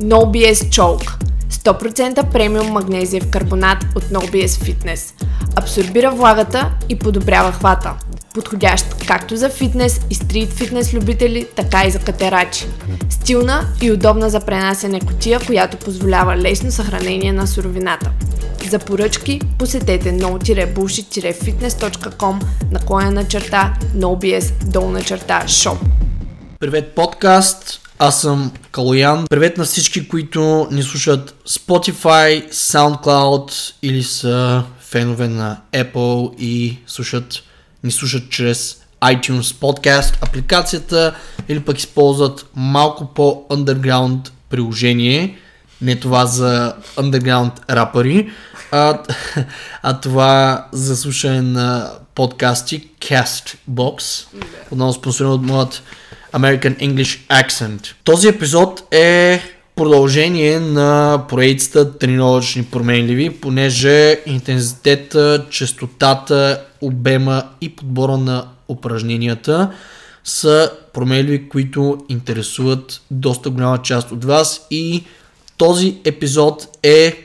NoBS Chalk 100% премиум магнезиев карбонат от NoBS Fitness. Абсорбира влагата и подобрява хвата. Подходящ както за фитнес и стрит фитнес любители, така и за катерачи. Стилна и удобна за пренасене котия, която позволява лесно съхранение на суровината. За поръчки посетете no-bullshit-fitness.com наклоня черта NoBS долна черта shop. Привет подкаст, аз съм Калоян. Привет на всички, които ни слушат Spotify, SoundCloud или са фенове на Apple и слушат, ни слушат чрез iTunes Podcast апликацията или пък използват малко по-underground приложение. Не това за underground рапъри, а, а това за слушане на подкасти Castbox. Отново спонсориран от моят American English Accent. Този епизод е продължение на поредицата тренировъчни променливи, понеже интензитета, частотата, обема и подбора на упражненията са променливи, които интересуват доста голяма част от вас и този епизод е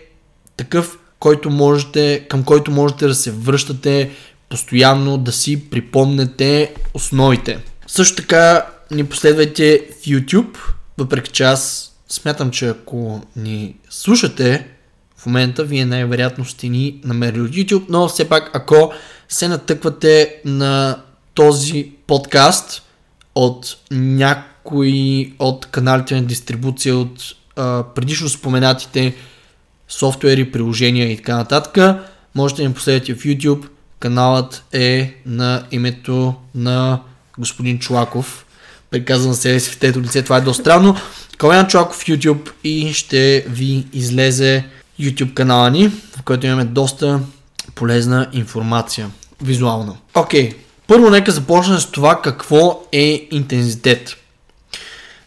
такъв, който можете, към който можете да се връщате постоянно, да си припомнете основите. Също така ни последвайте в YouTube, въпреки че аз смятам, че ако ни слушате в момента, вие най-вероятно сте ни намерили от YouTube, но все пак ако се натъквате на този подкаст от някои от каналите на дистрибуция от а, предишно споменатите софтуери, приложения и така нататък, можете да ни последвате в YouTube. Каналът е на името на господин Чулаков. Приказвам себе си в тето лице, това е доста странно. Калян Чулаков в YouTube и ще ви излезе YouTube канала ни, в който имаме доста полезна информация. Визуална. Окей, okay. първо нека започнем с това какво е интензитет.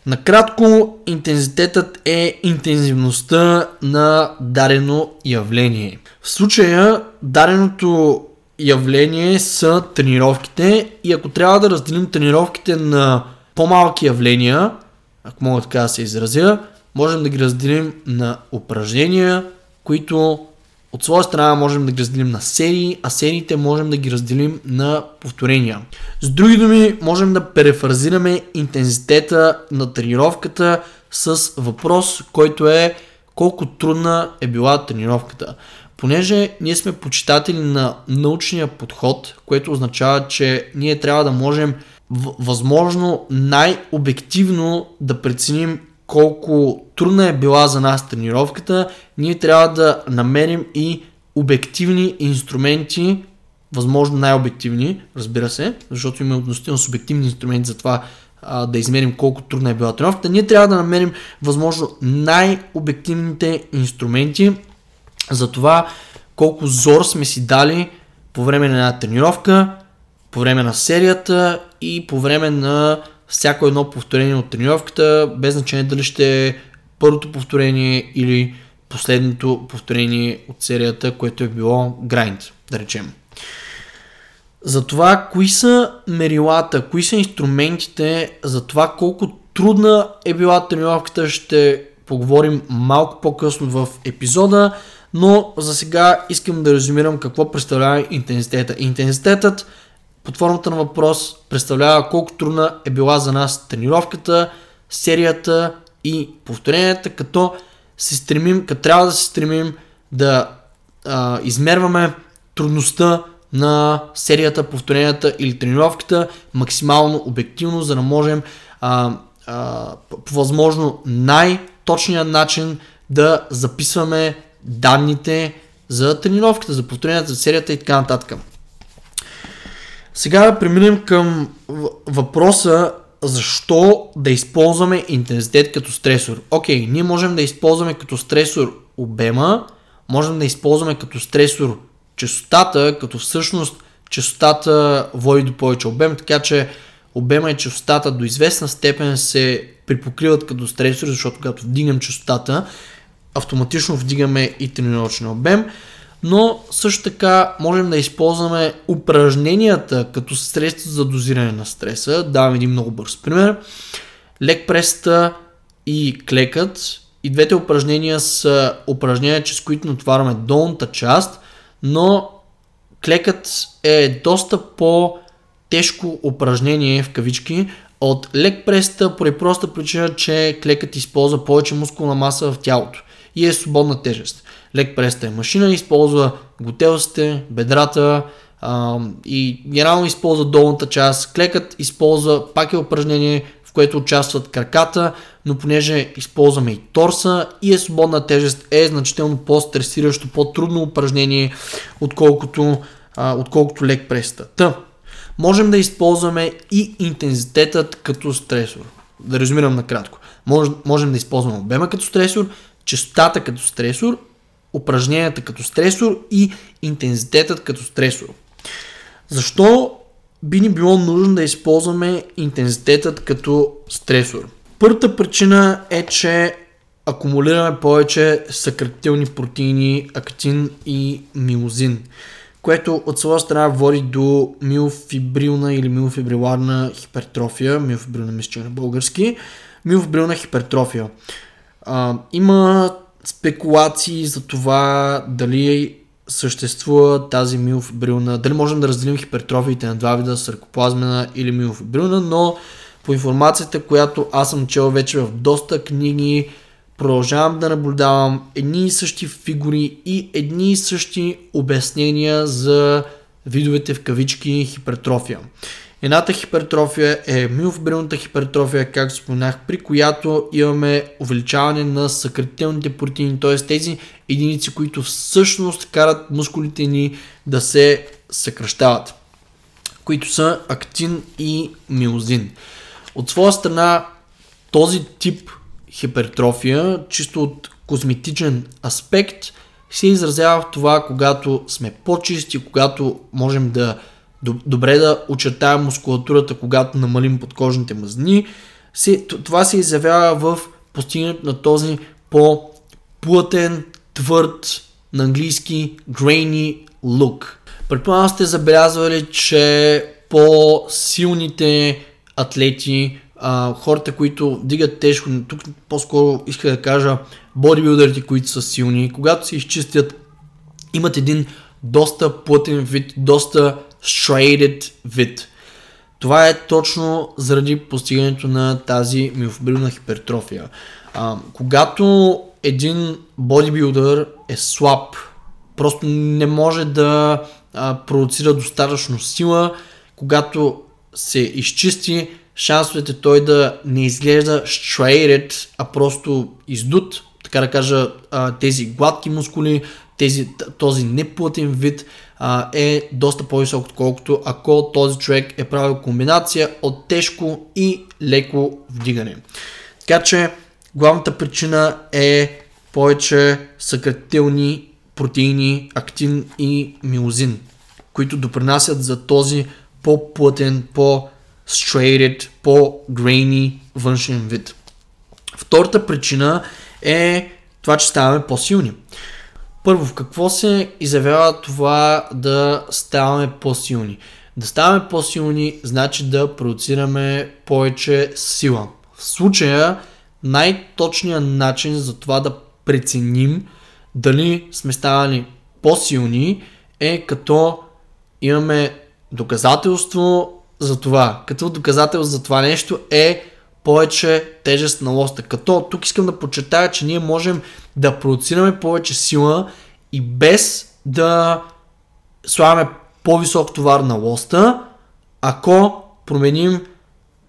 Накратко, интензитетът е интензивността на дадено явление. В случая, даденото явление са тренировките и ако трябва да разделим тренировките на по-малки явления, ако мога така да се изразя, можем да ги разделим на упражнения, които от своя страна можем да ги разделим на серии, а сериите можем да ги разделим на повторения. С други думи, можем да перефразираме интензитета на тренировката с въпрос, който е колко трудна е била тренировката. Понеже ние сме почитатели на научния подход, което означава, че ние трябва да можем възможно най-обективно да преценим колко трудна е била за нас тренировката, ние трябва да намерим и обективни инструменти, възможно най-обективни, разбира се, защото имаме относително субективни инструменти за това а, да измерим колко трудна е била тренировката. Ние трябва да намерим възможно най-обективните инструменти за това колко зор сме си дали по време на една тренировка, по време на серията и по време на всяко едно повторение от тренировката, без значение дали ще е първото повторение или последното повторение от серията, което е било грайнд, да речем. За това, кои са мерилата, кои са инструментите, за това колко трудна е била тренировката, ще поговорим малко по-късно в епизода, но за сега искам да резюмирам какво представлява интензитета. Интензитетът под формата на въпрос представлява колко трудна е била за нас тренировката, серията и повторенията, като се стремим, като трябва да се стремим да а, измерваме трудността на серията, повторенията или тренировката максимално обективно, за да можем а, а, по възможно най-точния начин да записваме данните за тренировката, за повторенията, за серията и така нататък. Сега да преминем към въпроса защо да използваме интензитет като стресор. Окей, ние можем да използваме като стресор обема, можем да използваме като стресор частотата, като всъщност частотата води до повече обем, така че обема и частотата до известна степен се припокриват като стресори, защото когато вдигнем частотата, автоматично вдигаме и тренировъчния обем но също така можем да използваме упражненията като средство за дозиране на стреса. Давам един много бърз пример. Лек преста и клекът и двете упражнения са упражнения, чрез които натоварваме долната част, но клекът е доста по тежко упражнение в кавички от лек преста, поради проста причина, че клекът използва повече мускулна маса в тялото и е свободна тежест. Лек преста е машина, използва готелците, бедрата а, и генерално използва долната част. Клекът използва пак е упражнение, в което участват краката, но понеже използваме и торса и е свободна тежест, е значително по-стресиращо, по-трудно упражнение, отколкото, а, отколкото лек преста. Та, можем да използваме и интензитетът като стресор. Да резюмирам накратко. Мож, можем да използваме обема като стресор, частотата като стресор, упражненията като стресор и интензитетът като стресор. Защо би ни било нужно да използваме интензитетът като стресор? Първата причина е, че акумулираме повече съкратителни протеини, актин и миозин, което от своя страна води до миофибрилна или миофибриларна хипертрофия, миофибрилна мисля на български, миофибрилна хипертрофия. А, има спекулации за това дали съществува тази миофибрилна, дали можем да разделим хипертрофиите на два вида, саркоплазмена или миофибрилна, но по информацията, която аз съм чел вече в доста книги, продължавам да наблюдавам едни и същи фигури и едни и същи обяснения за видовете в кавички хипертрофия. Едната хипертрофия е миофибрилната хипертрофия, както споменах, при която имаме увеличаване на съкратителните протеини, т.е. тези единици, които всъщност карат мускулите ни да се съкръщават, които са актин и миозин. От своя страна, този тип хипертрофия, чисто от козметичен аспект, се изразява в това, когато сме по-чисти, когато можем да добре да очертаем мускулатурата, когато намалим подкожните мазнини. Това се изявява в постигането на този по-плътен, твърд, на английски grainy look. Предполагам сте забелязвали, че по-силните атлети, хората, които дигат тежко, тук по-скоро иска да кажа бодибилдерите, които са силни, когато се изчистят, имат един доста плътен вид, доста striated вид. Това е точно заради постигането на тази миофибрилна хипертрофия. А, когато един бодибилдър е слаб, просто не може да а, продуцира достатъчно сила, когато се изчисти, шансовете той да не изглежда striated, а просто издут, така да кажа, а, тези гладки мускули, тези, този неплътен вид а, е доста по-висок, отколкото ако този човек е правил комбинация от тежко и леко вдигане. Така че главната причина е повече съкратителни протеини, актин и миозин, които допринасят за този по-плътен, по-straighted, по-grainy външен вид. Втората причина е това, че ставаме по-силни. Първо, в какво се изявява това да ставаме по-силни? Да ставаме по-силни значи да продуцираме повече сила. В случая най-точният начин за това да преценим дали сме станали по-силни е като имаме доказателство за това. Като доказателство за това нещо е повече тежест на лоста. Като тук искам да подчертая, че ние можем да продуцираме повече сила и без да слагаме по-висок товар на лоста, ако променим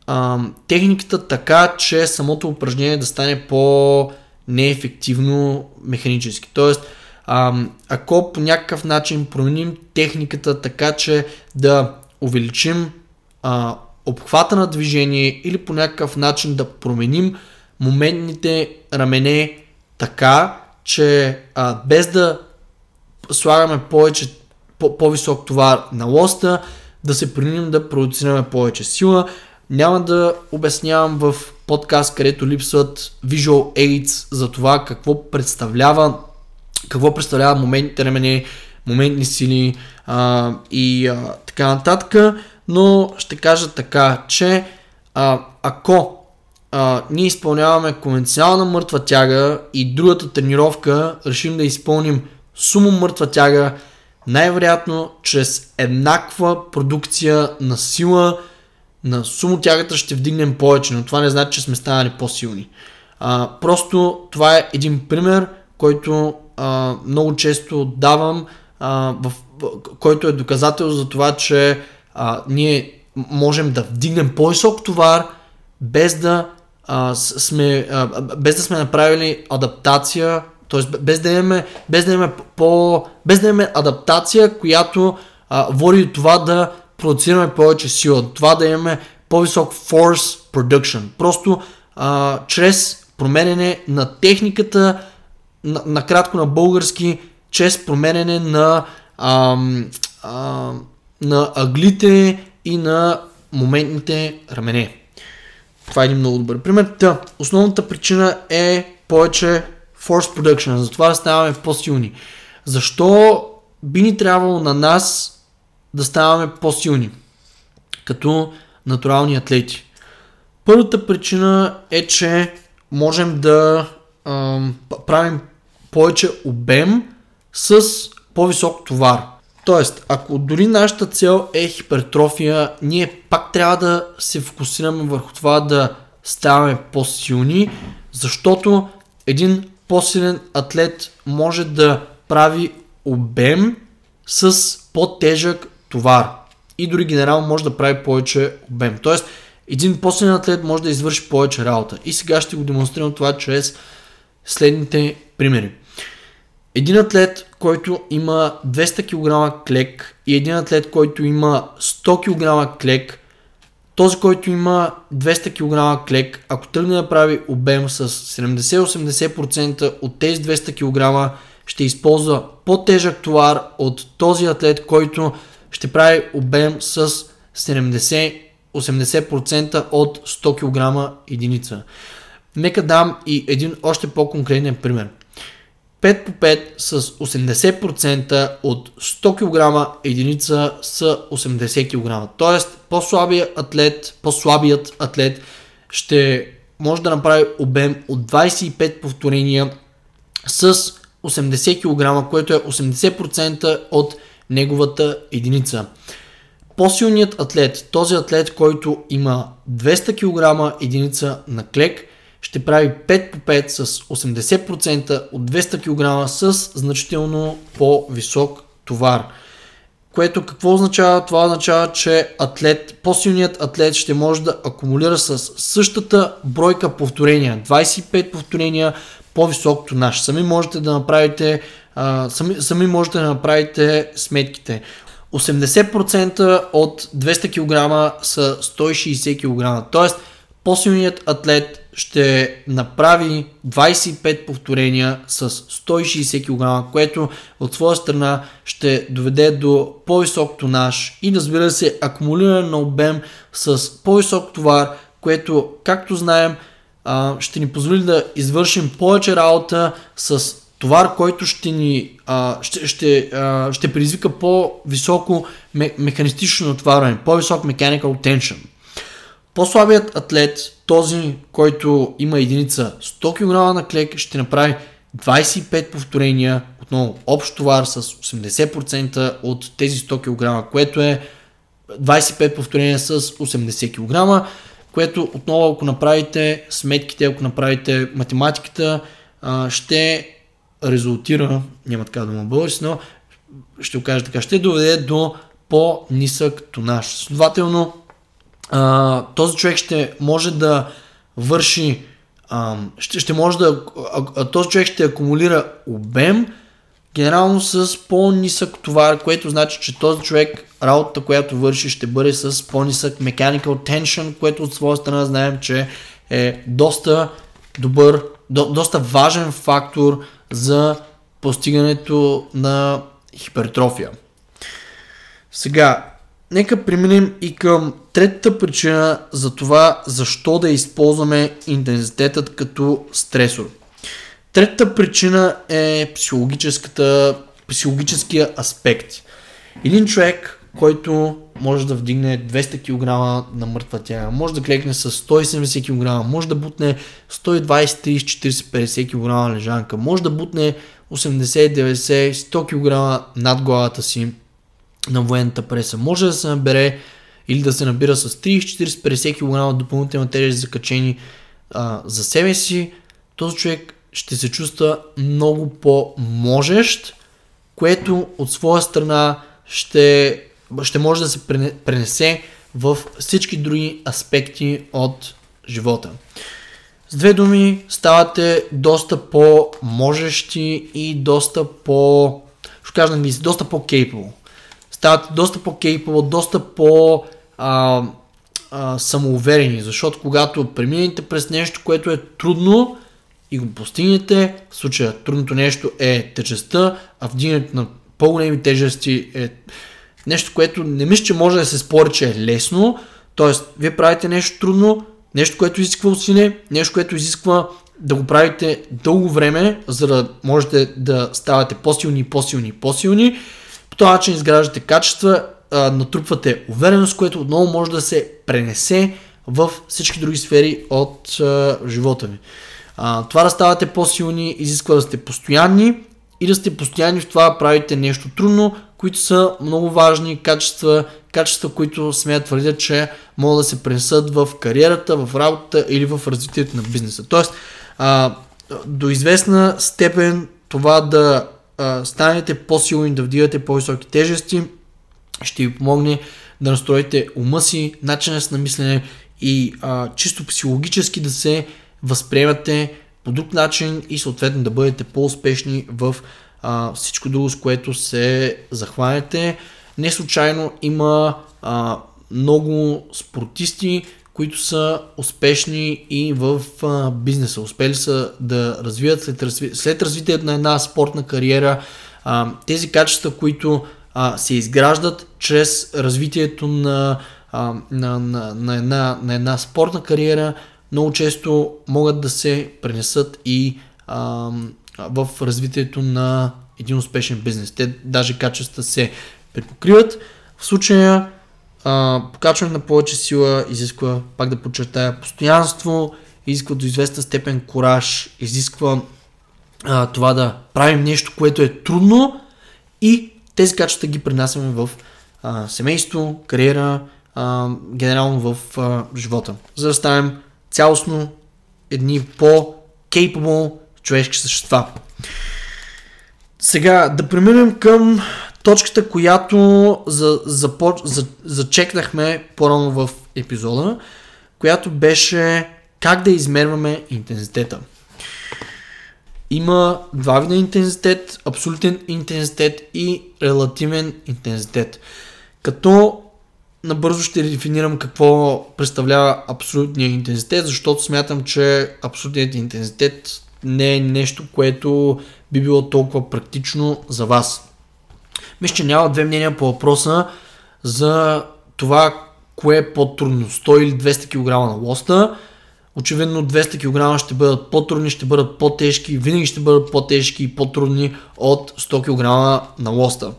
ам, техниката така, че самото упражнение да стане по-неефективно механически. Тоест, ам, ако по някакъв начин променим техниката така, че да увеличим обхвата на движение или по някакъв начин да променим моментните рамене така, че а, без да слагаме повече, по- по-висок товар на лоста, да се принудим да продуцираме повече сила. Няма да обяснявам в подкаст, където липсват visual aids за това какво представлява какво представлява моментните ремене, моментни сили а, и а, така нататък, но ще кажа така, че а, ако а, ние изпълняваме конвенционална мъртва тяга и другата тренировка решим да изпълним сумо мъртва тяга, най-вероятно чрез еднаква продукция на сила на сумо тягата ще вдигнем повече, но това не значи, че сме станали по-силни. А, просто това е един пример, който а, много често давам, а, в, който е доказател за това, че а, ние можем да вдигнем по-висок товар, без да а, сме, а, без да сме направили адаптация, т.е. без да имаме, без да имаме по, без да имаме адаптация, която а, води до това да продуцираме повече сила, това да имаме по-висок force production. Просто а, чрез променене на техниката, на, накратко на български, чрез променене на, а, а, на аглите и на моментните рамене. Това е един много добър пример. Та, основната причина е повече force production, затова ставаме по-силни. Защо би ни трябвало на нас да ставаме по-силни като натурални атлети? Първата причина е, че можем да ам, правим повече обем с по-висок товар. Тоест, ако дори нашата цел е хипертрофия, ние пак трябва да се фокусираме върху това да ставаме по-силни, защото един по-силен атлет може да прави обем с по-тежък товар. И дори генерал може да прави повече обем. Тоест, един по-силен атлет може да извърши повече работа. И сега ще го демонстрирам това чрез следните примери. Един атлет, който има 200 кг клек и един атлет, който има 100 кг клек, този, който има 200 кг клек, ако тръгне да прави обем с 70-80% от тези 200 кг, ще използва по-тежък товар от този атлет, който ще прави обем с 70-80% от 100 кг единица. Нека дам и един още по-конкретен пример. 5 по 5 с 80% от 100 кг единица са 80 кг. Тоест, по-слабият атлет, по-слабият атлет ще може да направи обем от 25 повторения с 80 кг, което е 80% от неговата единица. По-силният атлет, този атлет, който има 200 кг единица на клек, ще прави 5 по 5 с 80% от 200 кг с значително по-висок товар. Което какво означава? Това означава, че атлет, по-силният атлет ще може да акумулира с същата бройка повторения. 25 повторения по-висок тонаж. Сами можете да направите, сами, сами можете да направите сметките. 80% от 200 кг са 160 кг. Тоест, по-силният атлет ще направи 25 повторения с 160 кг, което от своя страна ще доведе до по-висок тонаж и разбира се акумулиране на обем с по-висок товар, което както знаем ще ни позволи да извършим повече работа с товар, който ще ни ще, ще, ще предизвика по-високо механистично отваряне, по-висок mechanical tension. По-слабият атлет, този, който има единица 100 кг на клек, ще направи 25 повторения, отново общ товар с 80% от тези 100 кг, което е 25 повторения с 80 кг, което отново ако направите сметките, ако направите математиката, ще резултира, няма така да му български, но ще го така, ще доведе до по-нисък тонаж. Следователно, а, този човек ще може да върши, а, ще, ще може да, а, а, този човек ще акумулира обем, генерално с по-нисък товар, което значи, че този човек работата, която върши, ще бъде с по-нисък mechanical tension, което от своя страна знаем, че е доста добър, до, доста важен фактор за постигането на хипертрофия. Сега, Нека преминем и към третата причина за това защо да използваме интензитетът като стресор. Третата причина е психологическия аспект. Един човек, който може да вдигне 200 кг на мъртва тяга, може да клекне с 170 кг, може да бутне 120, 30, 40, 50 кг лежанка, може да бутне 80, 90, 100 кг над главата си на военната преса. Може да се набере или да се набира с 30, 40, 50 кг допълнителна тежест закачени а, за себе си, този човек ще се чувства много по-можещ, което от своя страна ще, ще може да се пренесе в всички други аспекти от живота. С две думи, ставате доста по-можещи и доста по... Ще кажа на мисли, доста по-capable. Ставате доста по-capable, доста по- а, а, самоуверени, защото когато преминете през нещо, което е трудно и го постигнете, в случая трудното нещо е тежестта, а вдигането на по-големи тежести е нещо, което не мисля, че може да се спори, че е лесно. Тоест, вие правите нещо трудно, нещо, което изисква усилие, нещо, което изисква да го правите дълго време, за да можете да ставате по-силни, по-силни, по-силни. По този начин изграждате качества, натрупвате увереност, което отново може да се пренесе в всички други сфери от живота ви. Това да ставате по-силни изисква да сте постоянни и да сте постоянни в това да правите нещо трудно, които са много важни качества, качества, които смеят твърдят, че могат да се пренесат в кариерата, в работата или в развитието на бизнеса. Тоест, до известна степен това да станете по-силни, да вдигате по-високи тежести, ще ви помогне да настроите ума си, начина си на мислене и а, чисто психологически да се възприемате по друг начин и съответно да бъдете по-успешни в а, всичко друго, с което се захванете. Не случайно има а, много спортисти, които са успешни и в а, бизнеса. Успели са да развият след, разви... след развитието на една спортна кариера а, тези качества, които а, се изграждат чрез развитието на, а, на, на, на, една, на една спортна кариера, много често могат да се пренесат и а, в развитието на един успешен бизнес. Те даже качества се препокриват. В случая покачване на повече сила изисква, пак да подчертая, постоянство, изисква до известна степен кораж, изисква а, това да правим нещо, което е трудно и тези качества ги пренасяме в а, семейство, кариера, а, генерално в а, живота, за да станем цялостно едни по-capable човешки същества. Сега да преминем към точката, която за, за, за, зачекнахме по-рано в епизода, която беше как да измерваме интензитета. Има два вида интензитет, абсолютен интензитет и релативен интензитет. Като набързо ще дефинирам какво представлява абсолютният интензитет, защото смятам, че абсолютният интензитет не е нещо, което би било толкова практично за вас. Мисля, че няма две мнения по въпроса за това, кое е по-трудно, 100 или 200 кг на лоста. Очевидно 200 кг ще бъдат по-трудни, ще бъдат по-тежки, винаги ще бъдат по-тежки и по-трудни от 100 кг на лоста.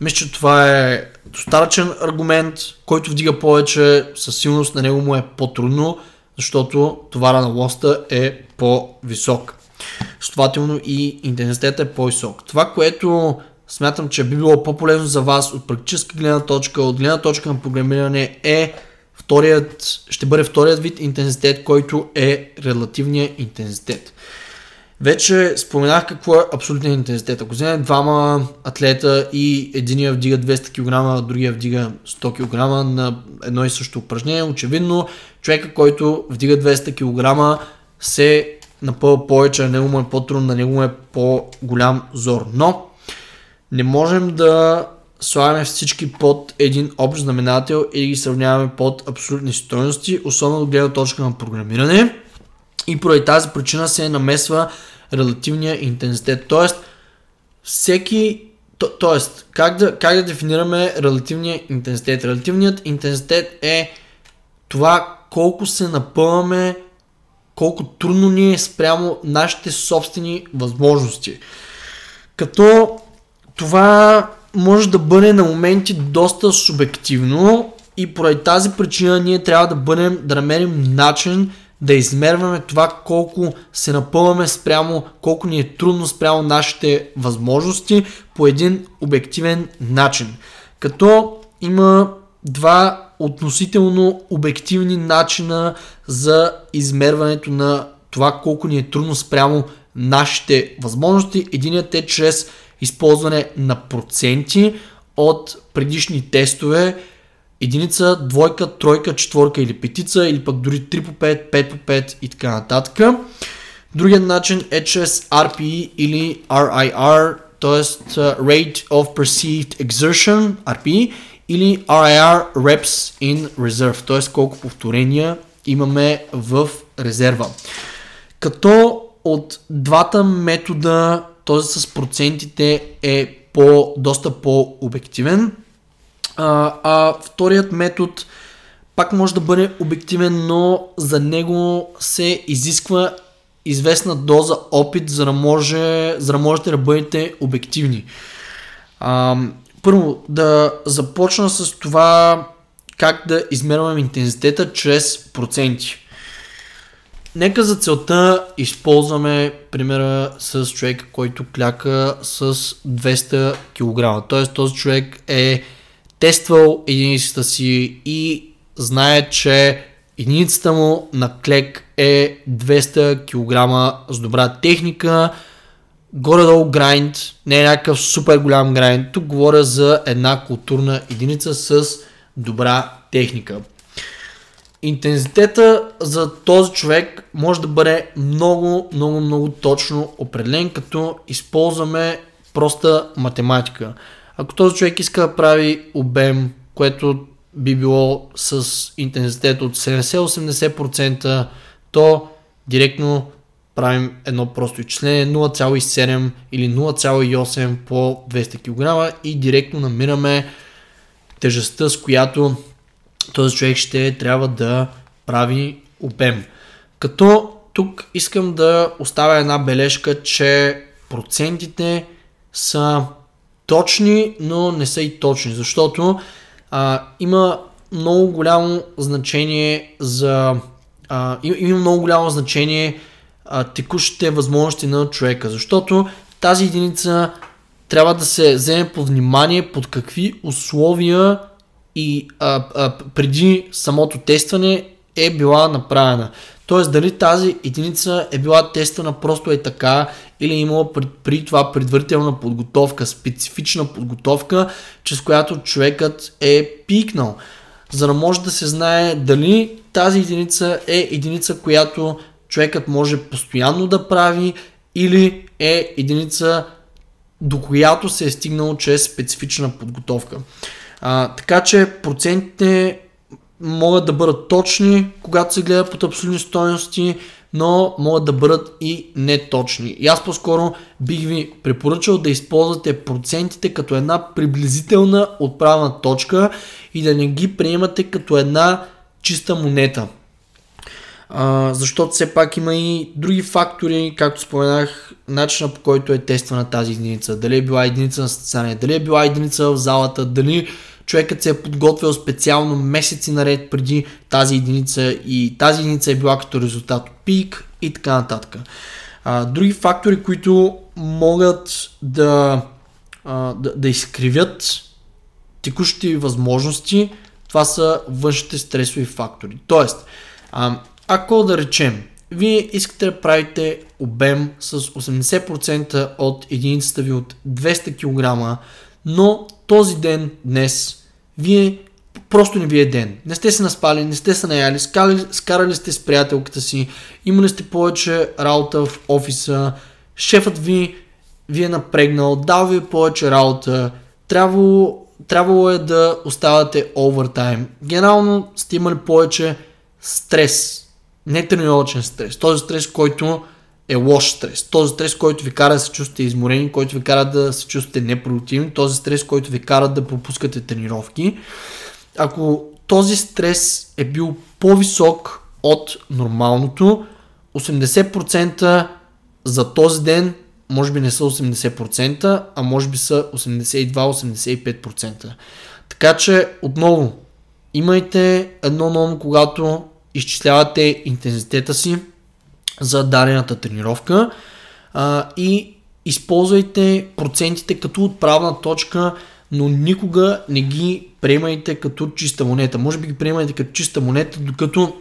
Мисля, че това е достатъчен аргумент, който вдига повече, със сигурност на него му е по-трудно, защото товара на лоста е по-висок. Следователно и интензитетът е по-висок. Това, което смятам, че би било по-полезно за вас от практическа гледна точка, от гледна точка на програмиране е вторият, ще бъде вторият вид интензитет, който е релативният интензитет. Вече споменах какво е абсолютен интензитет. Ако вземем двама атлета и единия вдига 200 кг, другия вдига 100 кг на едно и също упражнение, очевидно човека, който вдига 200 кг се напълва повече, на него му е по-трудно, на него му е по-голям зор. Но не можем да слагаме всички под един общ знаменател и ги сравняваме под абсолютни стоености, особено от гледна точка на програмиране. И поради тази причина се намесва релативния интензитет. Тоест, всеки то, тоест, как да, как да дефинираме релативния интензитет? Релативният интензитет е това колко се напълваме, колко трудно ни е спрямо нашите собствени възможности. Като това може да бъде на моменти доста субективно и поради тази причина ние трябва да бъдем, да намерим начин да измерваме това колко се напълваме спрямо, колко ни е трудно спрямо нашите възможности по един обективен начин. Като има два относително обективни начина за измерването на това колко ни е трудно спрямо нашите възможности. Единият е чрез използване на проценти от предишни тестове, единица, двойка, тройка, четворка или петица, или пък дори 3 по 5, 5 по 5 и така нататък. Другият начин е чрез RPE или RIR, т.е. Rate of Perceived Exertion, RPE, или RIR Reps in Reserve, т.е. колко повторения имаме в резерва. Като от двата метода, този с процентите е по, доста по-обективен, а, а вторият метод пак може да бъде обективен, но за него се изисква известна доза опит, за да, може, за да можете да бъдете обективни. А, първо, да започна с това как да измерваме интензитета чрез проценти. Нека за целта използваме примера с човек, който кляка с 200 кг. Т.е. този човек е тествал единицата си и знае, че единицата му на клек е 200 кг с добра техника, горе-долу грайнд, не е някакъв супер голям грайнд. Тук говоря за една културна единица с добра техника. Интензитета за този човек може да бъде много, много, много точно определен, като използваме проста математика. Ако този човек иска да прави обем, което би било с интензитет от 70-80%, то директно правим едно просто изчисление 0,7 или 0,8 по 200 кг и директно намираме тежестта, с която този човек ще трябва да прави обем. Като тук искам да оставя една бележка, че процентите са точни, но не са и точни, защото а, има много голямо значение за а, има много голямо значение а, текущите възможности на човека, защото тази единица трябва да се вземе под внимание под какви условия и а, а, преди самото тестване е била направена. Тоест дали тази единица е била тествана просто е така или е имала при, при това предварителна подготовка, специфична подготовка, чрез която човекът е пикнал. За да може да се знае дали тази единица е единица, която човекът може постоянно да прави или е единица, до която се е стигнал чрез специфична подготовка. А, така че процентите могат да бъдат точни, когато се гледа под абсолютни стоености, но могат да бъдат и неточни. И аз по-скоро бих ви препоръчал да използвате процентите като една приблизителна отправна точка и да не ги приемате като една чиста монета. А, защото все пак има и други фактори, както споменах, начина по който е тествана тази единица. Дали е била единица на състезание, дали е била единица в залата, дали човекът се е подготвил специално месеци наред преди тази единица и тази единица е била като резултат пик и така нататък. Други фактори, които могат да, да, да изкривят текущите възможности, това са външните стресови фактори. Тоест, ако да речем, вие искате да правите обем с 80% от единицата ви от 200 кг, но този ден, днес, вие просто не ви е ден. Не сте се наспали, не сте се наяли, скарали, скарали сте с приятелката си, имали сте повече работа в офиса, шефът ви ви е напрегнал, дал ви повече работа, трябвало, трябвало е да оставате овертайм. Генерално сте имали повече стрес, не тренировъчен стрес, този стрес, който е лош стрес. Този стрес, който ви кара да се чувствате изморени, който ви кара да се чувствате непродуктивни, този стрес, който ви кара да пропускате тренировки. Ако този стрес е бил по-висок от нормалното, 80% за този ден може би не са 80%, а може би са 82-85%. Така че, отново, имайте едно ново, когато изчислявате интензитета си за дадената тренировка а, и използвайте процентите като отправна точка, но никога не ги приемайте като чиста монета. Може би ги приемайте като чиста монета, докато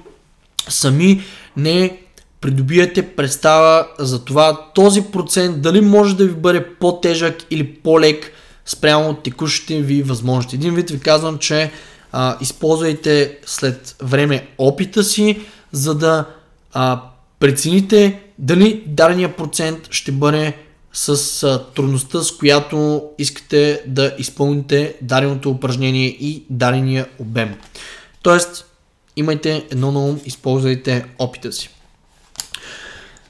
сами не придобиете представа за това този процент дали може да ви бъде по-тежък или по-лек спрямо от текущите ви възможности. Един вид ви казвам, че а, използвайте след време опита си, за да а, прецените дали дадения процент ще бъде с а, трудността, с която искате да изпълните даденото упражнение и дадения обем. Тоест, имайте едно на ум, използвайте опита си.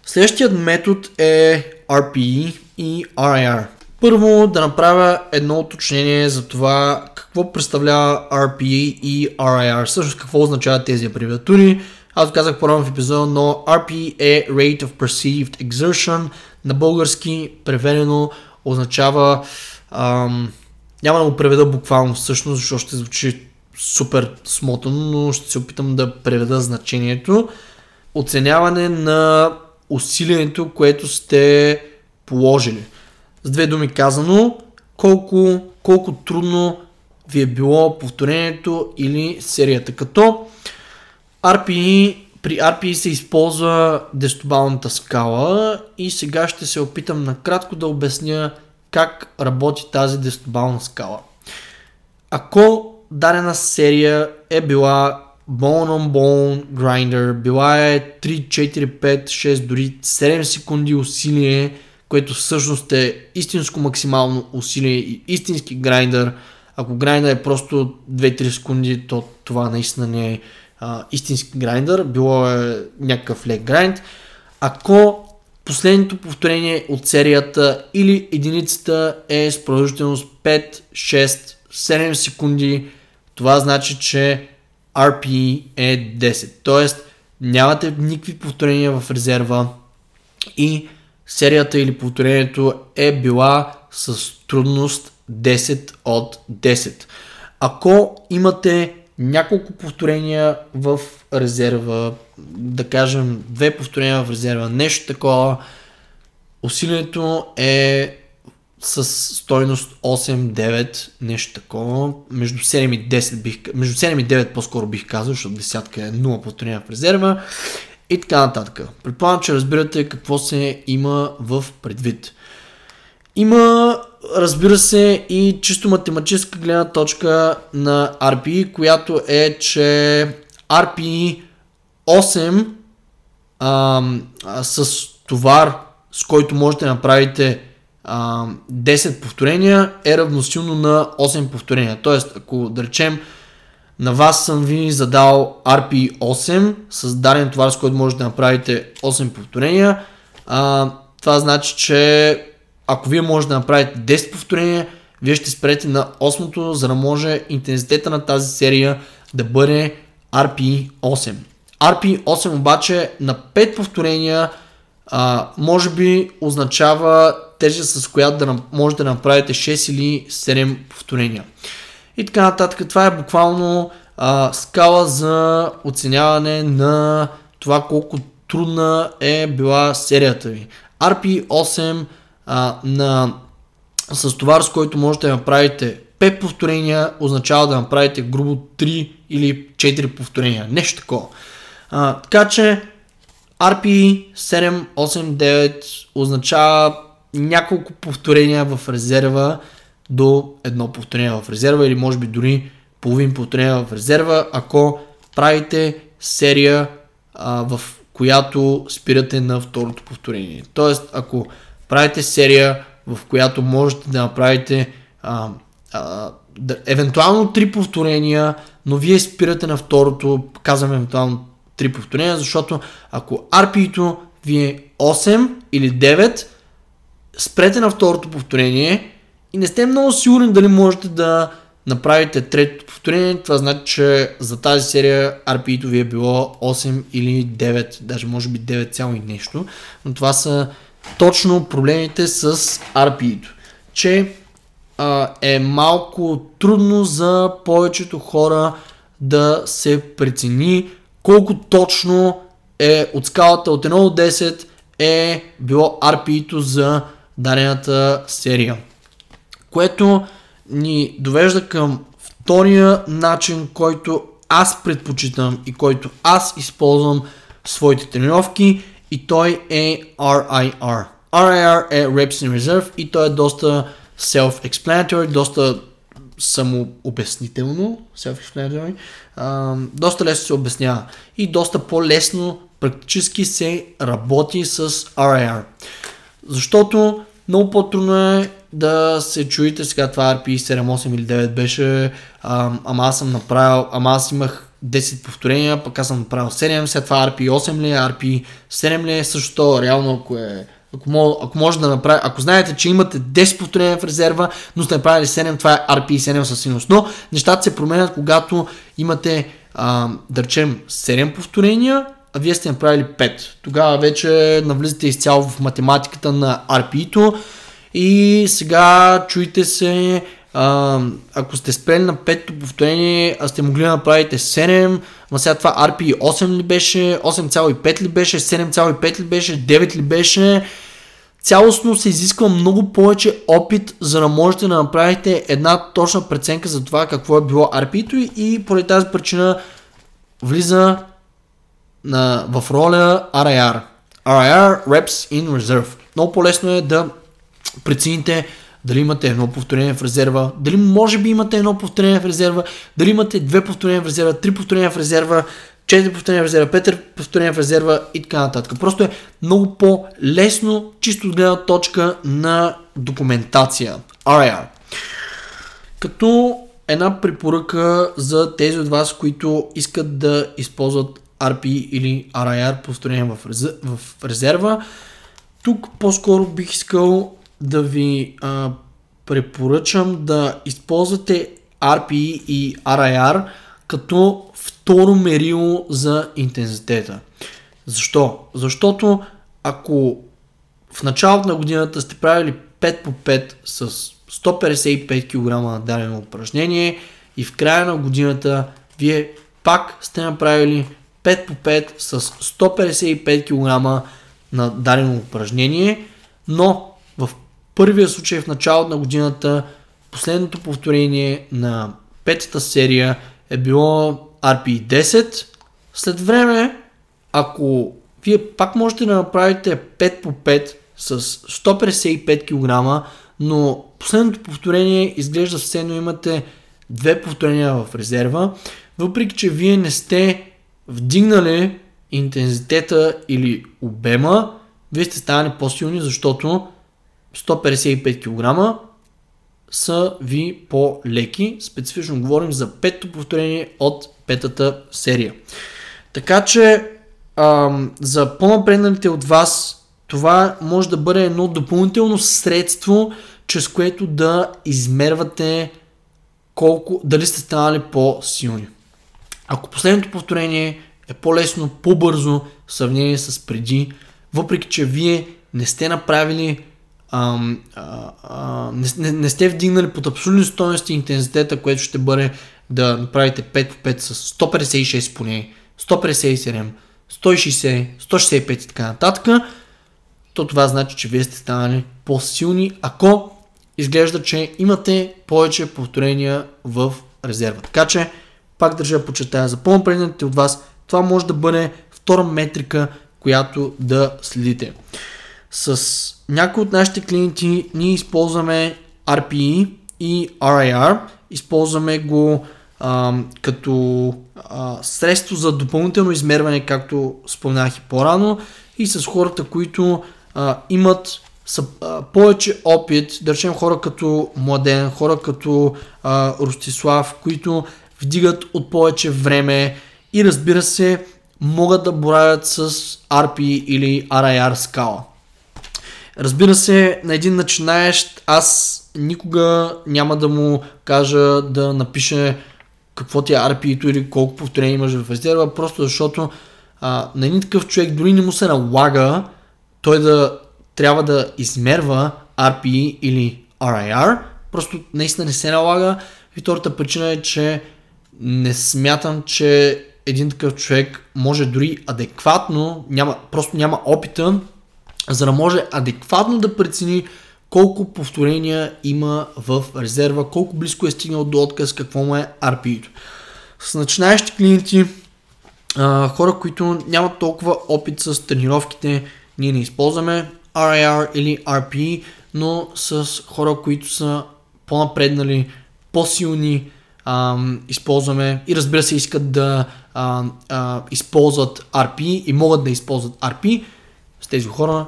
Следващият метод е RPE и RIR. Първо да направя едно уточнение за това какво представлява RPE и RIR. Също какво означават тези абревиатури. Аз казах по-рано в епизода, но RPE е Rate of Perceived Exertion. На български преведено означава... Ам, няма да го преведа буквално всъщност, защото ще звучи супер смотано, но ще се опитам да преведа значението. Оценяване на усилието, което сте положили. С две думи казано, колко, колко трудно ви е било повторението или серията. Като RPE, при RPE се използва десетобалната скала и сега ще се опитам накратко да обясня как работи тази десетобална скала. Ако дадена серия е била bone on bone grinder, била е 3, 4, 5, 6, дори 7 секунди усилие, което всъщност е истинско максимално усилие и истински грайндър. Ако грайндър е просто 2-3 секунди, то това наистина не е а, истински грайндър, било е някакъв лек грайнд. Ако последното повторение от серията или единицата е с продължителност 5, 6, 7 секунди, това значи, че RPE е 10. Тоест, нямате никакви повторения в резерва и серията или повторението е била с трудност 10 от 10. Ако имате няколко повторения в резерва, да кажем две повторения в резерва, нещо такова, усилието е с стойност 8-9, нещо такова, между 7 и 10 бих, между 7 и 9 по-скоро бих казал, защото десятка е 0 повторения в резерва и така нататък. Предполагам, че разбирате какво се има в предвид. Има, разбира се, и чисто математическа гледна точка на RPE, която е, че RPE 8 а, а, с товар, с който можете да направите а, 10 повторения е равносилно на 8 повторения. Тоест, ако да речем на вас съм ви задал RP8 с даден товар, с който можете да направите 8 повторения, а, това значи, че ако вие можете да направите 10 повторения, вие ще спрете на 8-то, за да може интензитета на тази серия да бъде RP8. RP8 обаче на 5 повторения а, може би означава тежест, с която да можете да направите 6 или 7 повторения. И така нататък. Това е буквално а, скала за оценяване на това колко трудна е била серията ви. RP8 а, на, с товар, с който можете да направите 5 повторения, означава да направите грубо 3 или 4 повторения. Нещо такова. А, така че RP 789 означава няколко повторения в резерва до едно повторение в резерва или може би дори половин повторение в резерва, ако правите серия, а, в която спирате на второто повторение. Тоест, ако правите серия, в която можете да направите а, а, да, евентуално три повторения, но вие спирате на второто, казвам евентуално три повторения, защото ако RP-то ви е 8 или 9, спрете на второто повторение и не сте много сигурни дали можете да направите третото повторение, това значи, че за тази серия RPI-то ви е било 8 или 9, даже може би 9 цяло и нещо, но това са точно проблемите с RPI-то. Че а, е малко трудно за повечето хора да се прецени колко точно е от скалата от 1 до 10 е било RPI-то за дадената серия. Което ни довежда към втория начин, който аз предпочитам и който аз използвам в своите тренировки и той е RIR. RIR е Reps in Reserve и той е доста self-explanatory, доста самообяснително, self-explanatory, доста лесно се обяснява и доста по-лесно практически се работи с RIR. Защото много по-трудно е да се чуете сега това RP 7, или 9 беше, а, ама аз съм направил, ама аз имах 10 повторения, пък аз съм направил 7, след това RP 8 ли, RP 7 ли, също реално ако е ако, мож, ако може да направи, ако знаете, че имате 10 повторения в резерва, но сте направили 7, това е RP 7 със синус. Но нещата се променят, когато имате, а, да речем, 7 повторения, а вие сте направили 5. Тогава вече навлизате изцяло в математиката на RP-то и сега чуйте се, а, ако сте спрели на 5 повторение, а сте могли да направите 7, но сега това RP 8 ли беше, 8,5 ли беше, 7,5 ли беше, 9 ли беше, цялостно се изисква много повече опит, за да можете да направите една точна преценка за това какво е било RP-то и поради тази причина влиза на, в роля RIR. RIR Reps in Reserve. Много по-лесно е да прецените дали имате едно повторение в резерва, дали може би имате едно повторение в резерва, дали имате две повторения в резерва, три повторения в резерва, четири повторения в резерва, пет повторения в резерва и така нататък. Просто е много по-лесно, чисто от гледна точка на документация. RIR. Като една препоръка за тези от вас, които искат да използват RP или RIR повторение в резерва, тук по-скоро бих искал да ви а, препоръчам да използвате RPE и RIR като второ мерило за интензитета. Защо? Защото ако в началото на годината сте правили 5 по 5 с 155 кг на дадено упражнение и в края на годината вие пак сте направили 5 по 5 с 155 кг на дадено упражнение, но в първия случай в началото на годината, последното повторение на петата серия е било RP10. След време, ако вие пак можете да направите 5 по 5 с 155 кг, но последното повторение изглежда все едно имате две повторения в резерва, въпреки че вие не сте вдигнали интензитета или обема, вие сте станали по-силни, защото 155 кг са ви по-леки. Специфично говорим за пето повторение от петата серия. Така че ам, за по-напредналите от вас това може да бъде едно допълнително средство, чрез което да измервате колко, дали сте станали по-силни. Ако последното повторение е по-лесно, по-бързо в сравнение с преди, въпреки че вие не сте направили а, а, не, не, не сте вдигнали под абсолютни стоености интензитета, което ще бъде да направите 5 по 5 с 156 поне, 157, 160, 165 и така нататък, то това значи, че вие сте станали по-силни, ако изглежда, че имате повече повторения в резерва. Така че, пак държа почетая за по-напредните от вас, това може да бъде втора метрика, която да следите. С някои от нашите клиенти ние използваме RPE и RIR. Използваме го а, като а, средство за допълнително измерване, както споменах и по-рано, и с хората, които а, имат са, а, повече опит, да речем хора като Младен, хора като а, Ростислав, които вдигат от повече време и разбира се, могат да боравят с RP или RIR скала. Разбира се, на един начинаещ аз никога няма да му кажа да напише какво ти е RP-то или колко повторения имаш в резерва, просто защото а, на един такъв човек дори не му се налага той да трябва да измерва RPE или RIR. Просто наистина не се налага. И втората причина е, че не смятам, че един такъв човек може дори адекватно, няма, просто няма опита, за да може адекватно да прецени колко повторения има в резерва, колко близко е стигнал до отказ, какво му е RPI-то. С начинаещи клиенти, хора, които нямат толкова опит с тренировките, ние не използваме RIR или RPE, но с хора, които са по-напреднали, по-силни, ам, използваме и разбира се искат да използват RP и могат да използват RP, с тези хора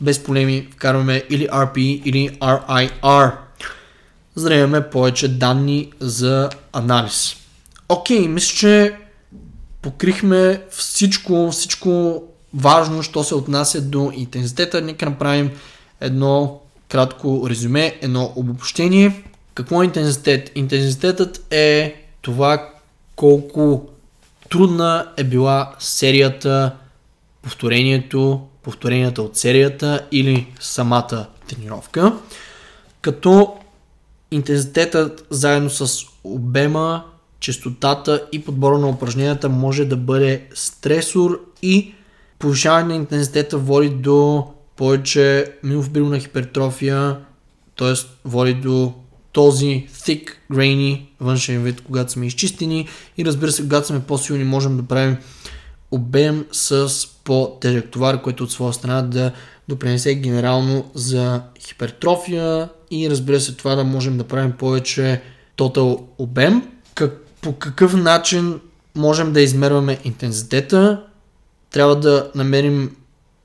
без полеми вкарваме или RP или RIR, за да имаме повече данни за анализ. Окей, мисля, че покрихме всичко, всичко важно, що се отнася до интензитета. Нека направим едно кратко резюме, едно обобщение. Какво е интензитет? Интензитетът е това колко трудна е била серията, повторението, повторенията от серията или самата тренировка. Като интензитетът заедно с обема, частотата и подбора на упражненията може да бъде стресор и повишаване на интензитета води до повече миофибрилна хипертрофия, т.е. води до този thick, grainy външен вид, когато сме изчистени и разбира се, когато сме по-силни, можем да правим обем с по-тежък товар, който от своя страна да допринесе генерално за хипертрофия и разбира се това да можем да правим повече тотал обем. Как, по какъв начин можем да измерваме интензитета? Трябва да намерим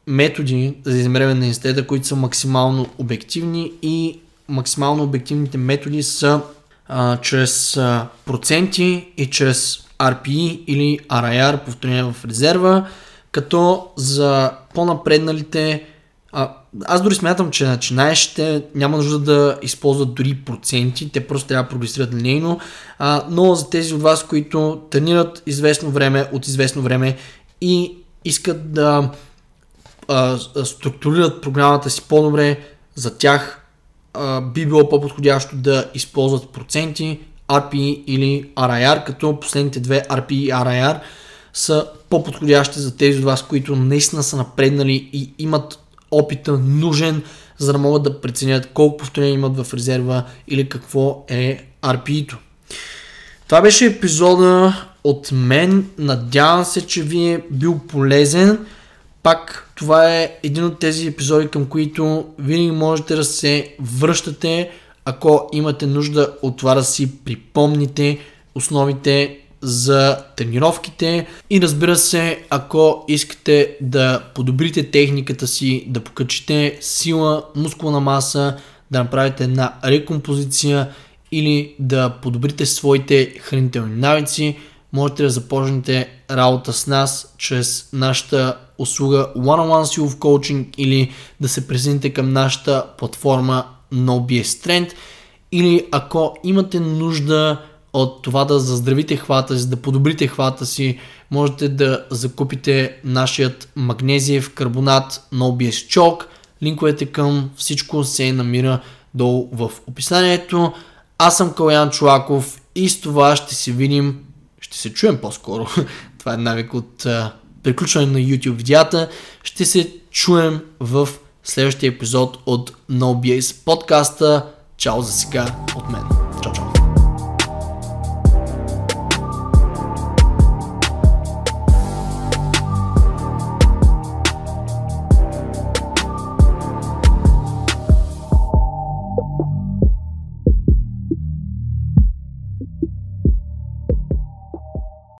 методи за измерване на интензитета, които са максимално обективни и максимално обективните методи са а, чрез а, проценти и чрез RPE или RIR, повторение в резерва, като за по-напредналите а, аз дори смятам, че начинаещите няма нужда да използват дори проценти, те просто трябва да прогресират линейно, а, но за тези от вас, които тренират известно време, от известно време и искат да а, структурират програмата си по-добре, за тях а, би било по-подходящо да използват проценти, RP или RIR, като последните две RP и RIR са по-подходящи за тези от вас, които наистина са напреднали и имат опита нужен, за да могат да преценят колко повторения имат в резерва или какво е RPI-то. Това беше епизода от мен. Надявам се, че ви е бил полезен. Пак това е един от тези епизоди, към които винаги можете да се връщате, ако имате нужда от това да си припомните основите за тренировките. И разбира се, ако искате да подобрите техниката си, да покачите сила, мускулна маса, да направите една рекомпозиция или да подобрите своите хранителни навици, можете да започнете работа с нас чрез нашата услуга One-on-One силов коучинг или да се присъедините към нашата платформа NoBS Strength или ако имате нужда от това да заздравите хвата си, да подобрите хвата си, можете да закупите нашият магнезиев карбонат NoBS Chalk. Линковете към всичко се намира долу в описанието. Аз съм Калян Чулаков и с това ще се видим, ще се чуем по-скоро. това е навик от приключване на YouTube видеята. Ще се чуем в следващия епизод от NoBS подкаста. Чао за сега от мен.